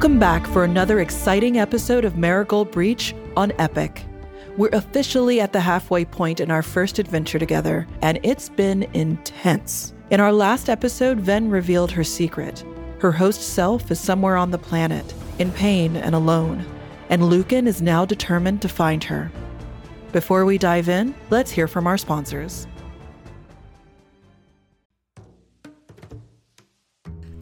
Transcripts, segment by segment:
Welcome back for another exciting episode of Marigold Breach on Epic. We're officially at the halfway point in our first adventure together, and it's been intense. In our last episode, Ven revealed her secret. Her host self is somewhere on the planet, in pain and alone, and Lucan is now determined to find her. Before we dive in, let's hear from our sponsors.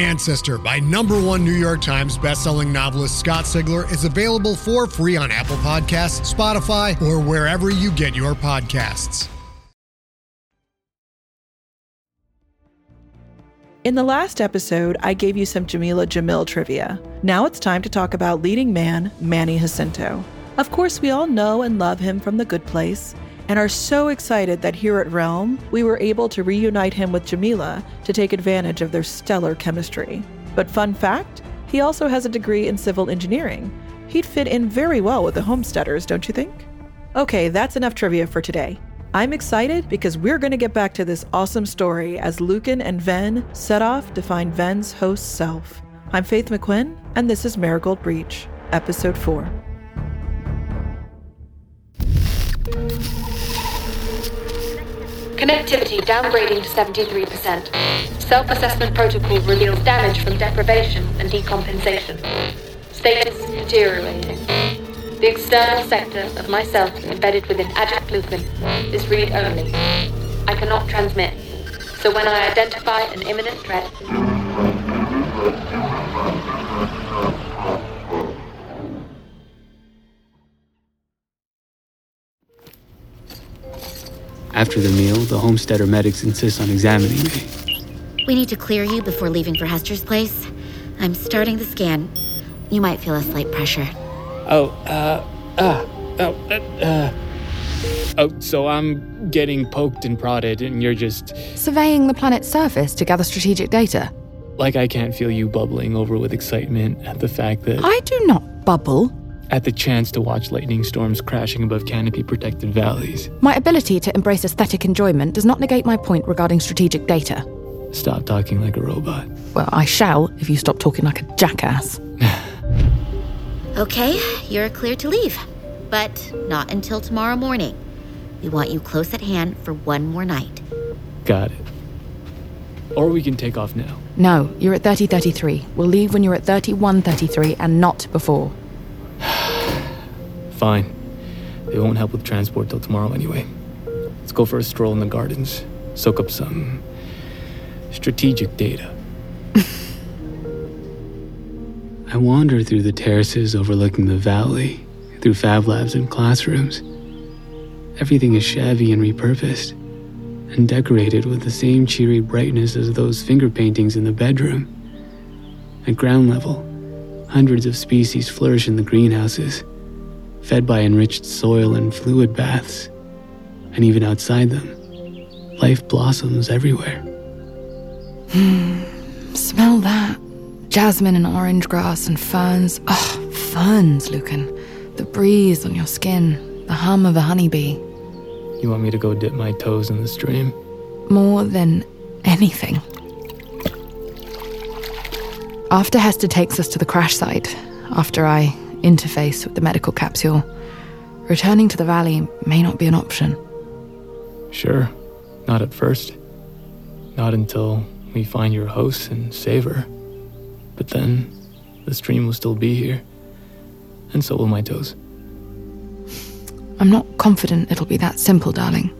Ancestor by number one New York Times bestselling novelist Scott Sigler is available for free on Apple Podcasts, Spotify, or wherever you get your podcasts. In the last episode, I gave you some Jamila Jamil trivia. Now it's time to talk about leading man Manny Jacinto. Of course, we all know and love him from The Good Place, and are so excited that here at Realm, we were able to reunite him with Jamila to take advantage of their stellar chemistry. But fun fact, he also has a degree in civil engineering. He'd fit in very well with the homesteaders, don't you think? Okay, that's enough trivia for today. I'm excited because we're going to get back to this awesome story as Lucan and Ven set off to find Ven's host self. I'm Faith McQuinn, and this is Marigold Breach, Episode 4. Connectivity downgrading to 73%. Self-assessment protocol reveals damage from deprivation and decompensation. Status deteriorating. The external sector of myself embedded within Lucan is read-only. I cannot transmit. So when I identify an imminent threat, After the meal, the homesteader medics insist on examining me. We need to clear you before leaving for Hester's place. I'm starting the scan. You might feel a slight pressure. Oh, uh, uh, oh, uh, uh. Oh, so I'm getting poked and prodded, and you're just. Surveying the planet's surface to gather strategic data. Like I can't feel you bubbling over with excitement at the fact that. I do not bubble. At the chance to watch lightning storms crashing above canopy protected valleys. My ability to embrace aesthetic enjoyment does not negate my point regarding strategic data. Stop talking like a robot. Well, I shall if you stop talking like a jackass. Okay, you're clear to leave. But not until tomorrow morning. We want you close at hand for one more night. Got it. Or we can take off now. No, you're at 3033. We'll leave when you're at 3133 and not before. Fine. They won't help with transport till tomorrow anyway. Let's go for a stroll in the gardens. Soak up some strategic data. I wander through the terraces overlooking the valley, through fab labs and classrooms. Everything is shabby and repurposed, and decorated with the same cheery brightness as those finger paintings in the bedroom. At ground level, hundreds of species flourish in the greenhouses, fed by enriched soil and fluid baths. And even outside them, life blossoms everywhere. Hmm, smell that. Jasmine and orange grass and ferns. Oh, ferns, Lucan. The breeze on your skin, the hum of a honeybee. You want me to go dip my toes in the stream? more than anything. After Hester takes us to the crash site, after I interface with the medical capsule, returning to the valley may not be an option. Sure. Not at first. Not until we find your host and save her. But then, the stream will still be here. And so will my toes. I'm not confident it'll be that simple, darling.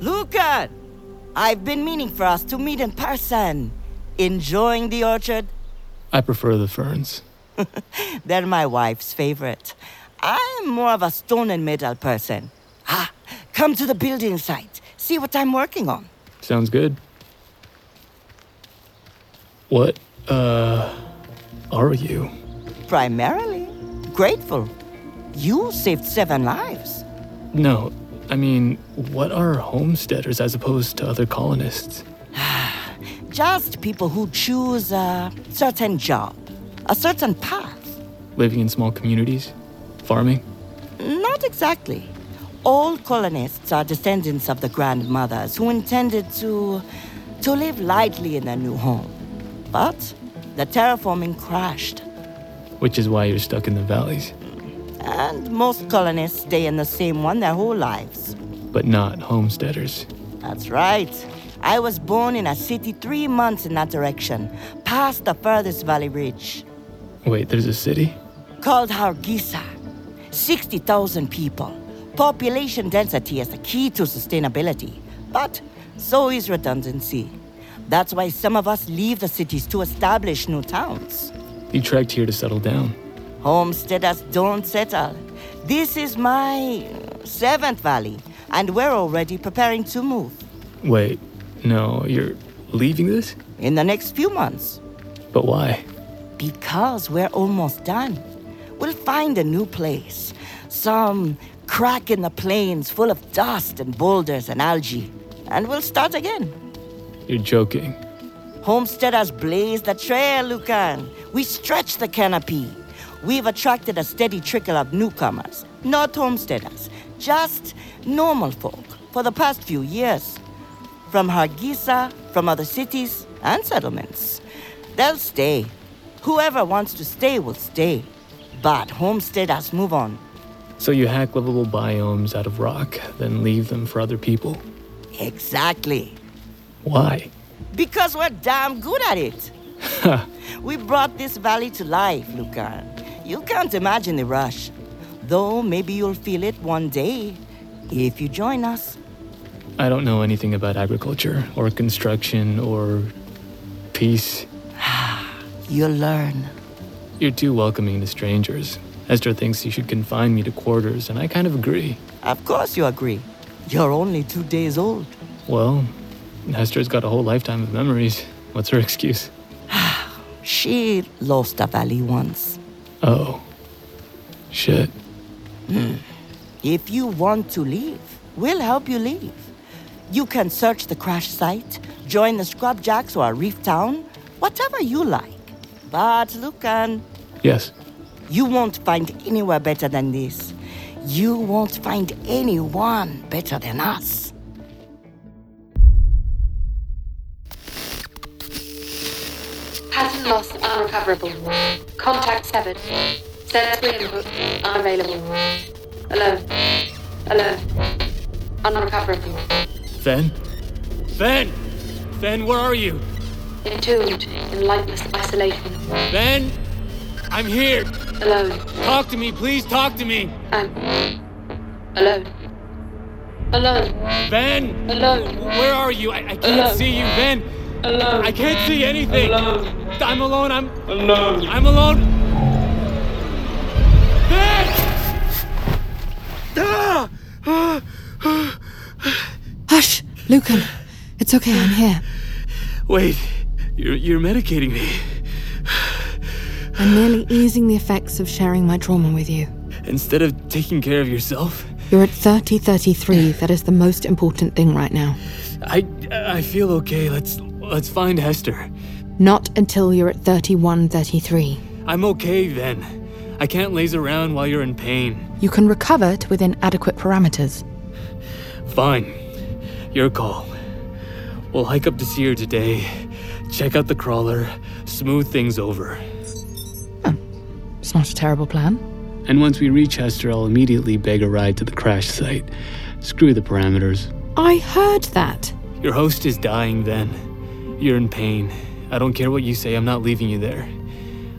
Lucan! I've been meaning for us to meet in person. Enjoying the orchard? I prefer the ferns. They're my wife's favorite. I'm more of a stone and metal person. Ah, come to the building site. See what I'm working on. Sounds good. What, uh, are you? Primarily, grateful. You saved seven lives. No, I mean, what are homesteaders as opposed to other colonists? Just people who choose a certain job, a certain path. Living in small communities? Farming? Not exactly. All colonists are descendants of the grandmothers who intended to to live lightly in their new home. But the terraforming crashed, Which is why you're stuck in the valleys, and most colonists stay in the same one their whole lives. but not homesteaders. That's right. I was born in a city three months in that direction, past the furthest valley ridge, Wait, there's a city? called Hargeisa. 60,000 people. Population density is the key to sustainability, but so is redundancy. That's why some of us leave the cities to establish new towns. You trekked here to settle down. Homesteaders don't settle. This is my seventh valley, and we're already preparing to move Wait, no, you're leaving this? in the next few months. But why? Because we're almost done. We'll find a new place. Some crack in the plains full of dust and boulders and algae. And we'll start again. You're joking. Homesteaders blaze the trail, Lucan. We stretch the canopy. We've attracted a steady trickle of newcomers, not homesteaders, just normal folk for the past few years. From Hargeisa, from other cities and settlements. They'll stay. Whoever wants to stay will stay. But homesteaders move on. So you hack livable biomes out of rock, then leave them for other people. Exactly. Why? Because we're damn good at it. we brought this valley to life, Lucan. You can't imagine the rush. Though maybe you'll feel it one day if you join us. I don't know anything about agriculture, or construction, or peace. You'll learn. You're too welcoming to strangers. Hester thinks you should confine me to quarters, and I kind of agree. Of course you agree. You're only two days old. Well, Hester's got a whole lifetime of memories. What's her excuse? She lost a valley once. Oh. Shit. Hmm. If you want to leave, we'll help you leave. You can search the crash site, join the scrub jacks or a reef town, whatever you like. But, Lucan, Yes. You won't find anywhere better than this. You won't find anyone better than us. Pattern loss unrecoverable. Contact severed. Sensory input unavailable. Alone. Alone. Unrecoverable. Ven? Ven! Ven, where are you? Entombed in lightless isolation. Ven? I'm here. Alone. Talk to me, please talk to me. I'm alone. Alone. Ven! Alone. Where are you? I, I can't Alone. see you, Ven. Alone. I can't see anything. Alone. I'm alone. I'm Alone. I'm alone. Ven! Hush, Lucan. It's okay, I'm here. Wait, you're you're medicating me. I'm merely easing the effects of sharing my trauma with you. Instead of taking care of yourself, You're at 3033. That is the most important thing right now. I I feel okay. Let's let's find Hester. Not until you're at 3133. I'm okay then. I can't laze around while you're in pain. You can recover to within adequate parameters. Fine. Your call. We'll hike up to see her today, check out the crawler, smooth things over. Hmm. It's not a terrible plan. And once we reach Hester, I'll immediately beg a ride to the crash site. Screw the parameters. I heard that. Your host is dying then. You're in pain. I don't care what you say, I'm not leaving you there.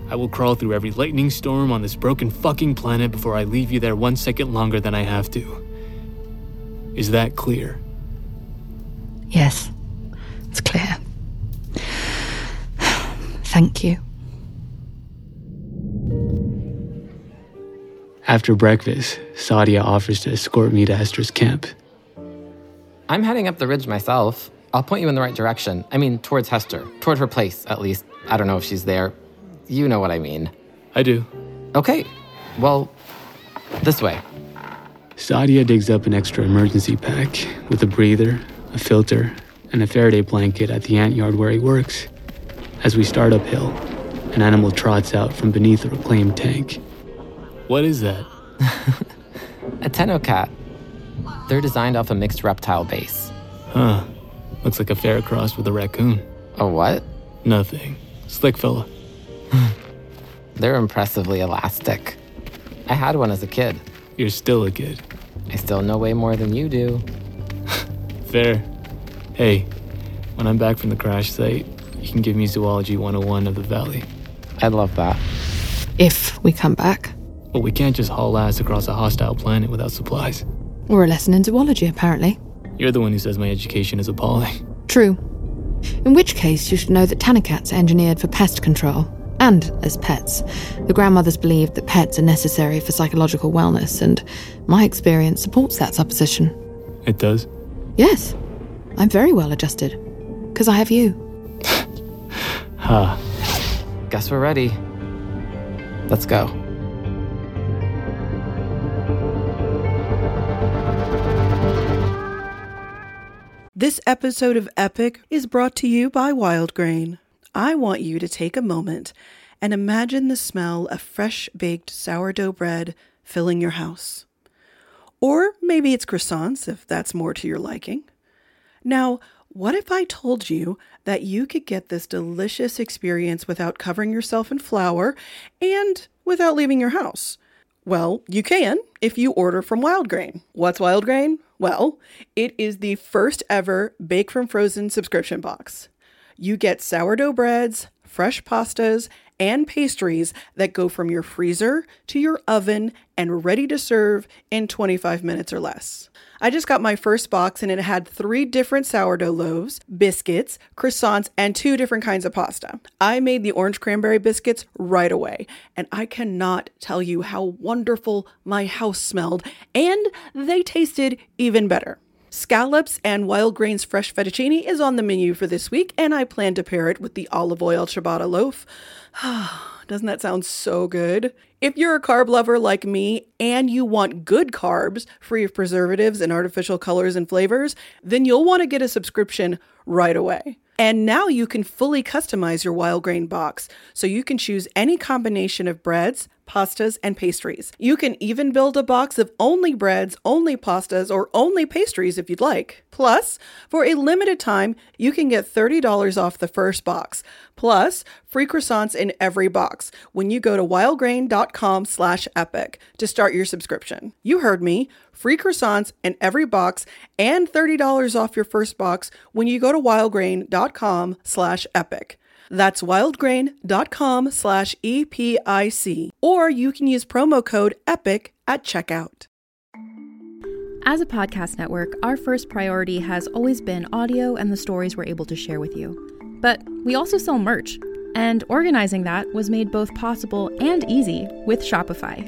I will crawl through every lightning storm on this broken fucking planet before I leave you there one second longer than I have to. Is that clear? Yes, it's clear. Thank you. After breakfast, Sadia offers to escort me to Hester's camp. I'm heading up the ridge myself. I'll point you in the right direction. I mean, towards Hester. Toward her place, at least. I don't know if she's there. You know what I mean. I do. Okay. Well, this way. Sadia digs up an extra emergency pack with a breather, a filter, and a Faraday blanket at the ant yard where he works. As we start uphill, an animal trots out from beneath a reclaimed tank. What is that? A Tenocat. They're designed off a mixed reptile base. Huh. Looks like a fair cross with a raccoon. A what? Nothing. Slick fella. They're impressively elastic. I had one as a kid. You're still a kid. I still know way more than you do. Fair. Hey, when I'm back from the crash site, you can give me Zoology 101 of the Valley. I'd love that. If we come back. But we can't just haul ass across a hostile planet without supplies. Or a lesson in zoology, apparently. You're the one who says my education is appalling. True. In which case, you should know that Tanakats are engineered for pest control and as pets. The grandmothers believed that pets are necessary for psychological wellness, and my experience supports that supposition. It does? Yes, I'm very well adjusted. Because I have you. Ha. Guess we're ready. Let's go. This episode of Epic is brought to you by Wildgrain. I want you to take a moment and imagine the smell of fresh baked sourdough bread filling your house. Or maybe it's croissants if that's more to your liking. Now, what if I told you that you could get this delicious experience without covering yourself in flour and without leaving your house? Well, you can if you order from Wildgrain. What's Wildgrain? Well, it is the first ever Bake from Frozen subscription box. You get sourdough breads, fresh pastas, and pastries that go from your freezer to your oven and ready to serve in 25 minutes or less. I just got my first box and it had three different sourdough loaves, biscuits, croissants, and two different kinds of pasta. I made the orange cranberry biscuits right away, and I cannot tell you how wonderful my house smelled, and they tasted even better. Scallops and wild grains fresh fettuccine is on the menu for this week, and I plan to pair it with the olive oil ciabatta loaf. Doesn't that sound so good? If you're a carb lover like me and you want good carbs free of preservatives and artificial colors and flavors, then you'll want to get a subscription right away. And now you can fully customize your wild grain box so you can choose any combination of breads, pastas, and pastries. You can even build a box of only breads, only pastas, or only pastries if you'd like. Plus, for a limited time, you can get $30 off the first box, plus free croissants in every box when you go to wildgrain.com slash epic to start your subscription. You heard me. Free croissants in every box and $30 off your first box when you go to wildgrain.com slash epic. That's wildgrain.com slash EPIC. Or you can use promo code EPIC at checkout. As a podcast network, our first priority has always been audio and the stories we're able to share with you. But we also sell merch, and organizing that was made both possible and easy with Shopify.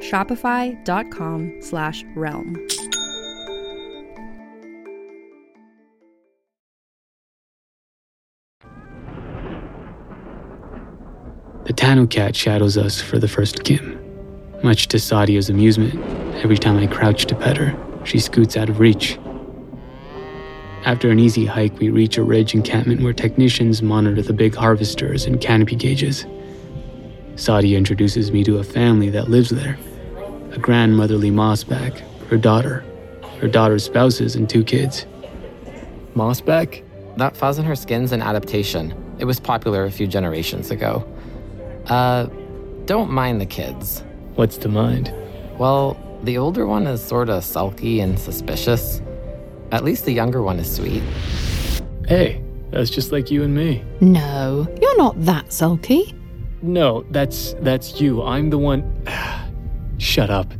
Shopify.com slash realm. The Tano cat shadows us for the first Kim. Much to Sadia's amusement, every time I crouch to pet her, she scoots out of reach. After an easy hike, we reach a ridge encampment where technicians monitor the big harvesters and canopy gauges. Sadia introduces me to a family that lives there a grandmotherly mossback, her daughter, her daughter's spouses, and two kids. Mossback? That fuzz in her skin's an adaptation. It was popular a few generations ago. Uh, don't mind the kids. What's to mind? Well, the older one is sorta sulky and suspicious. At least the younger one is sweet. Hey, that's just like you and me. No, you're not that sulky. No, that's that's you. I'm the one. Shut up.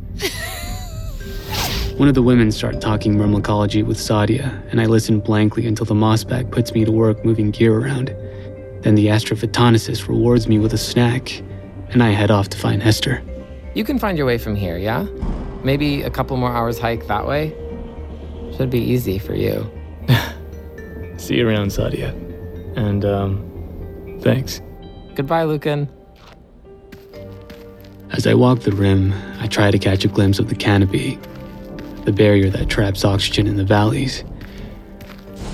one of the women start talking myrmecology with Sadia, and I listen blankly until the mossback puts me to work moving gear around. Then the astrophytonicist rewards me with a snack, and I head off to find Hester. You can find your way from here, yeah? Maybe a couple more hours hike that way? Should be easy for you. See you around, Sadia. And, um, thanks. Goodbye, Lucan. As I walk the rim, I try to catch a glimpse of the canopy, the barrier that traps oxygen in the valleys.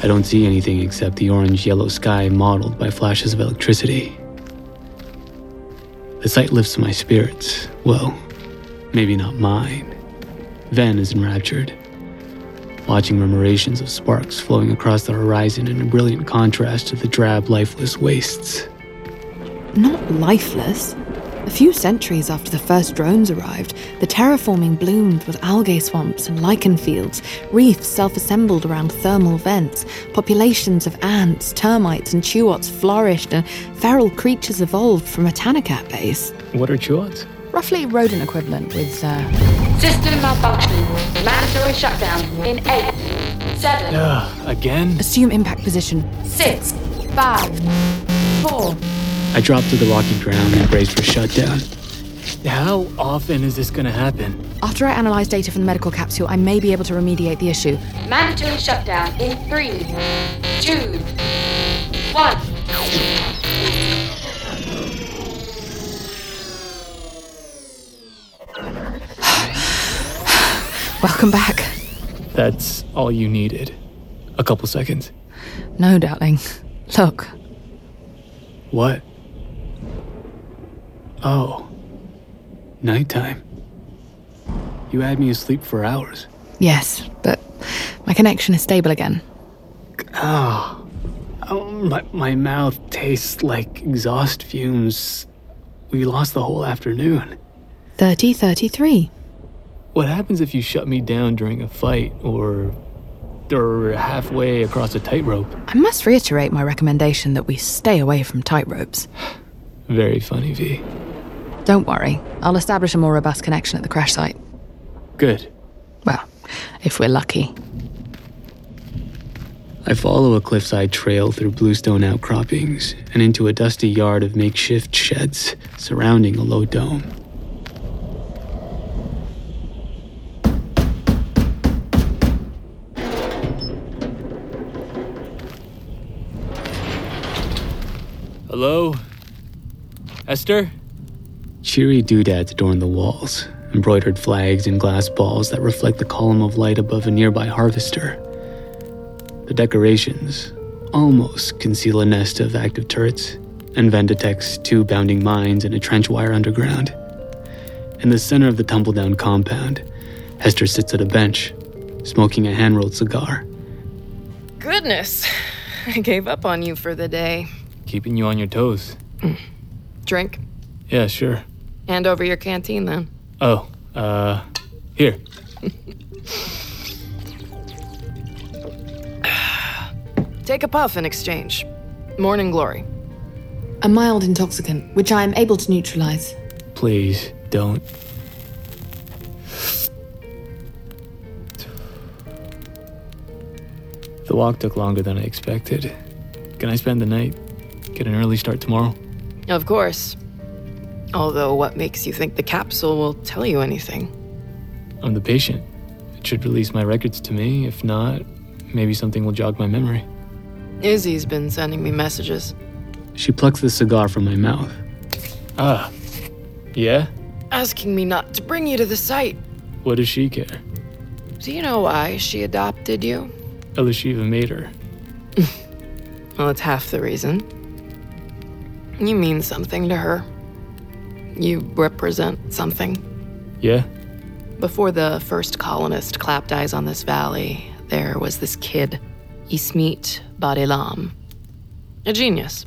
I don't see anything except the orange yellow sky mottled by flashes of electricity. The sight lifts my spirits. Well, maybe not mine. Ven is enraptured, watching murmurations of sparks flowing across the horizon in a brilliant contrast to the drab, lifeless wastes. Not lifeless. A few centuries after the first drones arrived, the terraforming bloomed with algae swamps and lichen fields, reefs self assembled around thermal vents, populations of ants, termites, and chewats flourished, and feral creatures evolved from a Tanakat base. What are chewats? Roughly rodent equivalent with, uh. System malfunction. Mandatory shutdown in eight, seven, Ugh, again? Assume impact position. six, five, four, I dropped to the rocky ground and brace for shutdown. How often is this gonna happen? After I analyze data from the medical capsule, I may be able to remediate the issue. mandatory shutdown in three, two, one. Welcome back. That's all you needed. A couple seconds. No, darling. Look, What? Oh. Nighttime. You had me asleep for hours. yes, but my connection is stable again. Oh. oh my, my mouth tastes like exhaust fumes. We lost the whole afternoon. 3033. What happens if you shut me down during a fight or or halfway across a tightrope? I must reiterate my recommendation that we stay away from tightropes. Very funny, V. Don't worry, I'll establish a more robust connection at the crash site. Good. Well, if we're lucky. I follow a cliffside trail through bluestone outcroppings and into a dusty yard of makeshift sheds surrounding a low dome. Hello? Hester? Cheery doodads adorn the walls, embroidered flags and glass balls that reflect the column of light above a nearby harvester. The decorations almost conceal a nest of active turrets, and Ven detects two bounding mines and a trench wire underground. In the center of the tumble down compound, Hester sits at a bench, smoking a hand rolled cigar. Goodness, I gave up on you for the day. Keeping you on your toes. Mm. Drink? Yeah, sure. Hand over your canteen then. Oh, uh, here. Take a puff in exchange. Morning glory. A mild intoxicant, which I am able to neutralize. Please don't. The walk took longer than I expected. Can I spend the night? Get an early start tomorrow? Of course. Although, what makes you think the capsule will tell you anything? I'm the patient. It should release my records to me. If not, maybe something will jog my memory. Izzy's been sending me messages. She plucks the cigar from my mouth. Ah. Yeah? Asking me not to bring you to the site. What does she care? Do you know why she adopted you? Elisheva made her. Well, it's half the reason. You mean something to her. You represent something. Yeah? Before the first colonist clapped eyes on this valley, there was this kid, Ismit Badilam. A genius.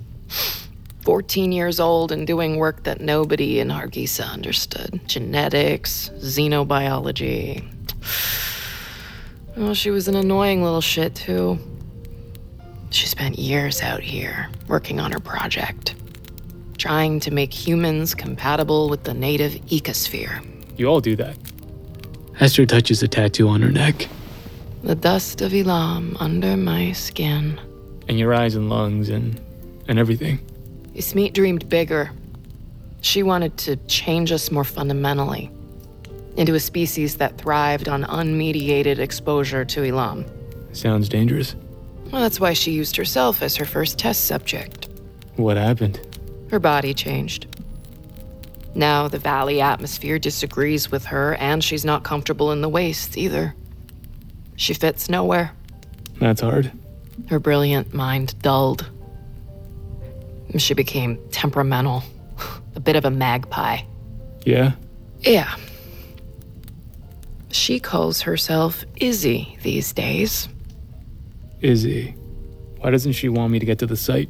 14 years old and doing work that nobody in Hargeisa understood genetics, xenobiology. Well, she was an annoying little shit, too. She spent years out here working on her project, trying to make humans compatible with the native ecosphere. You all do that. Hester touches a tattoo on her neck. The dust of Elam under my skin. And your eyes and lungs and and everything. Ismeet dreamed bigger. She wanted to change us more fundamentally into a species that thrived on unmediated exposure to Elam. Sounds dangerous. Well, that's why she used herself as her first test subject. What happened? Her body changed. Now the valley atmosphere disagrees with her, and she's not comfortable in the wastes either. She fits nowhere. That's hard. Her brilliant mind dulled. She became temperamental, a bit of a magpie. Yeah? Yeah. She calls herself Izzy these days. Izzy. Why doesn't she want me to get to the site?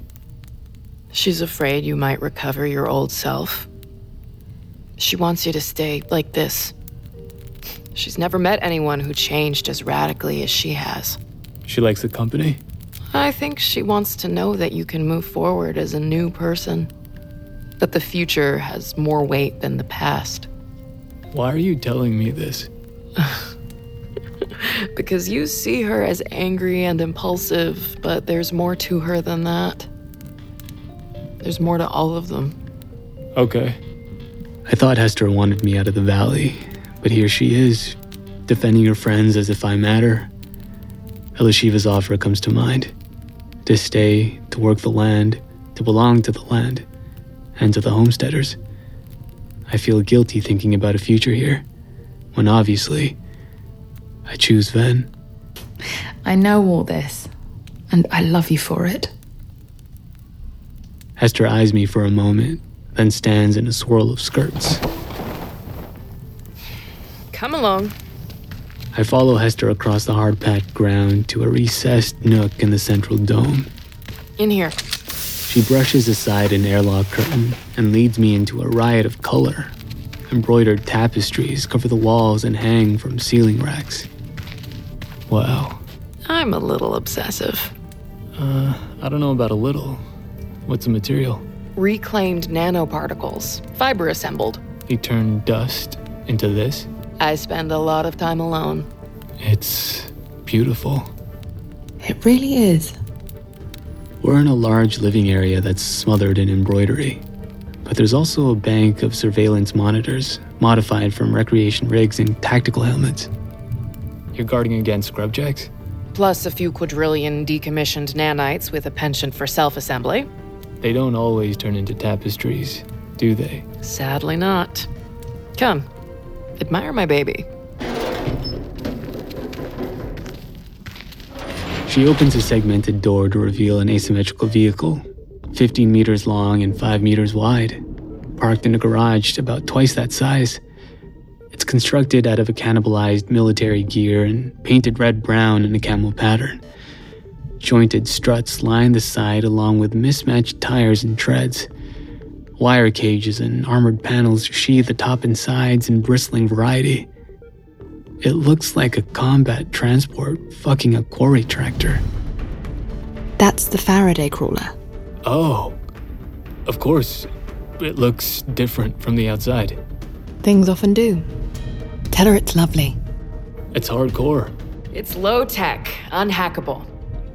She's afraid you might recover your old self. She wants you to stay like this. She's never met anyone who changed as radically as she has. She likes the company? I think she wants to know that you can move forward as a new person. That the future has more weight than the past. Why are you telling me this? because you see her as angry and impulsive, but there's more to her than that. There's more to all of them. Okay. I thought Hester wanted me out of the valley, but here she is, defending her friends as if I matter. Elisheva's offer comes to mind to stay, to work the land, to belong to the land, and to the homesteaders. I feel guilty thinking about a future here, when obviously I choose Ven. I know all this, and I love you for it. Hester eyes me for a moment, then stands in a swirl of skirts. Come along. I follow Hester across the hard packed ground to a recessed nook in the central dome. In here. She brushes aside an airlock curtain and leads me into a riot of color. Embroidered tapestries cover the walls and hang from ceiling racks. Wow. I'm a little obsessive. Uh, I don't know about a little. What's the material? Reclaimed nanoparticles, fiber assembled. They turn dust into this? I spend a lot of time alone. It's beautiful. It really is. We're in a large living area that's smothered in embroidery. But there's also a bank of surveillance monitors, modified from recreation rigs and tactical helmets. You're guarding against scrubjacks? Plus a few quadrillion decommissioned nanites with a penchant for self assembly. They don't always turn into tapestries, do they? Sadly not. Come, admire my baby. She opens a segmented door to reveal an asymmetrical vehicle, 15 meters long and 5 meters wide, parked in a garage about twice that size. It's constructed out of a cannibalized military gear and painted red brown in a camel pattern. Jointed struts line the side along with mismatched tires and treads. Wire cages and armored panels sheathe the top and sides in bristling variety. It looks like a combat transport fucking a quarry tractor. That's the Faraday crawler. Oh, of course. It looks different from the outside. Things often do. Tell her it's lovely. It's hardcore. It's low tech, unhackable,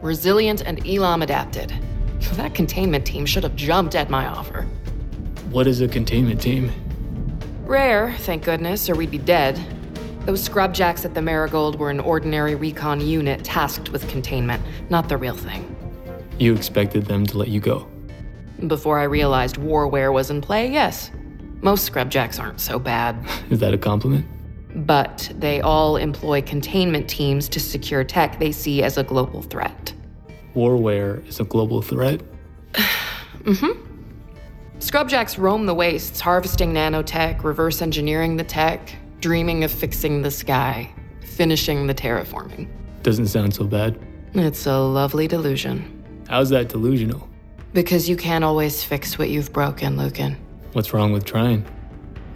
resilient, and Elam adapted. That containment team should have jumped at my offer. What is a containment team? Rare, thank goodness, or we'd be dead. Those scrubjacks at the Marigold were an ordinary recon unit tasked with containment, not the real thing. You expected them to let you go. Before I realized warware was in play, yes. Most scrubjacks aren't so bad. Is that a compliment? But they all employ containment teams to secure tech they see as a global threat. Warware is a global threat? mm hmm. Scrubjacks roam the wastes, harvesting nanotech, reverse engineering the tech, dreaming of fixing the sky, finishing the terraforming. Doesn't sound so bad. It's a lovely delusion. How's that delusional? Because you can't always fix what you've broken, Lucan. What's wrong with trying?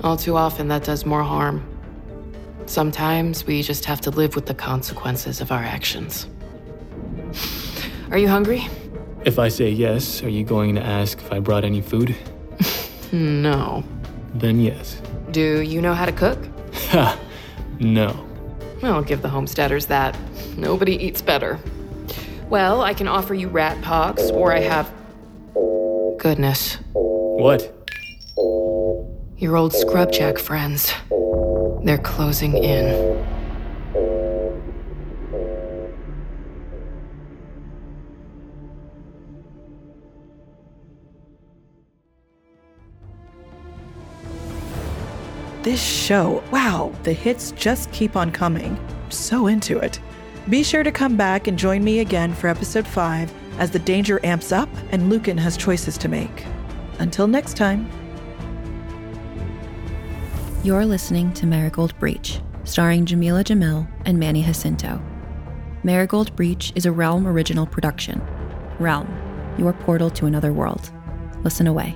All too often, that does more harm. Sometimes we just have to live with the consequences of our actions. Are you hungry? If I say yes, are you going to ask if I brought any food? no. Then yes. Do you know how to cook? Ha! no. I'll give the homesteaders that. Nobody eats better. Well, I can offer you rat pox, or I have. Goodness. What? Your old scrubjack friends. They're closing in. This show, wow, the hits just keep on coming. I'm so into it. Be sure to come back and join me again for episode 5 as the danger amps up and Lucan has choices to make. Until next time. You're listening to Marigold Breach, starring Jamila Jamil and Manny Jacinto. Marigold Breach is a Realm original production. Realm, your portal to another world. Listen away.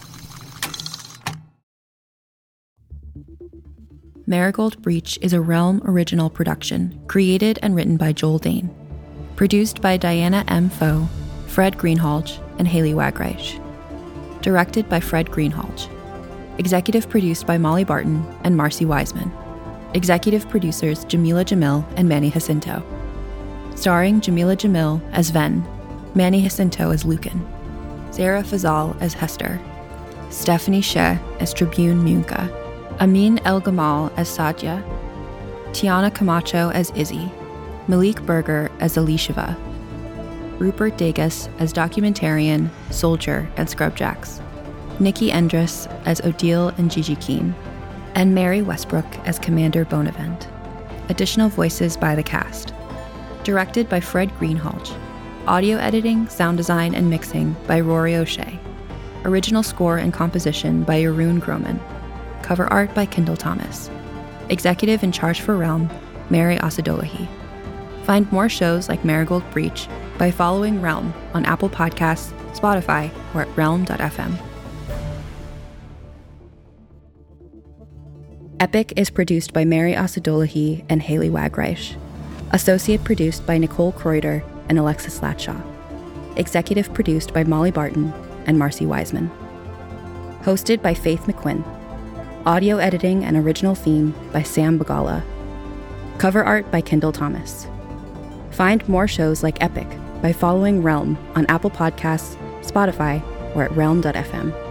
Marigold Breach is a Realm original production, created and written by Joel Dane. Produced by Diana M. Foe, Fred Greenhalgh, and Haley Wagreich. Directed by Fred Greenhalgh. Executive produced by Molly Barton and Marcy Wiseman. Executive producers Jamila Jamil and Manny Jacinto. Starring Jamila Jamil as Ven, Manny Jacinto as Lucan, Sarah Fazal as Hester, Stephanie Sheh as Tribune Munka, Amin El Gamal as Sadia, Tiana Camacho as Izzy, Malik Berger as Elisheva, Rupert Degas as documentarian, soldier, and scrubjacks, Nikki Endress as Odile and Gigi Keen, and Mary Westbrook as Commander Bonavent. Additional voices by the cast. Directed by Fred Greenhalgh. Audio editing, sound design, and mixing by Rory O'Shea. Original score and composition by Arun Groman. Cover art by Kendall Thomas. Executive in charge for Realm, Mary Asadolahi. Find more shows like Marigold Breach by following Realm on Apple Podcasts, Spotify, or at realm.fm. Epic is produced by Mary Asadolahi and Haley Wagreich. Associate produced by Nicole Kreuter and Alexis Latshaw. Executive produced by Molly Barton and Marcy Wiseman. Hosted by Faith McQuinn. Audio editing and original theme by Sam Bagala. Cover art by Kendall Thomas. Find more shows like Epic by following Realm on Apple Podcasts, Spotify, or at realm.fm.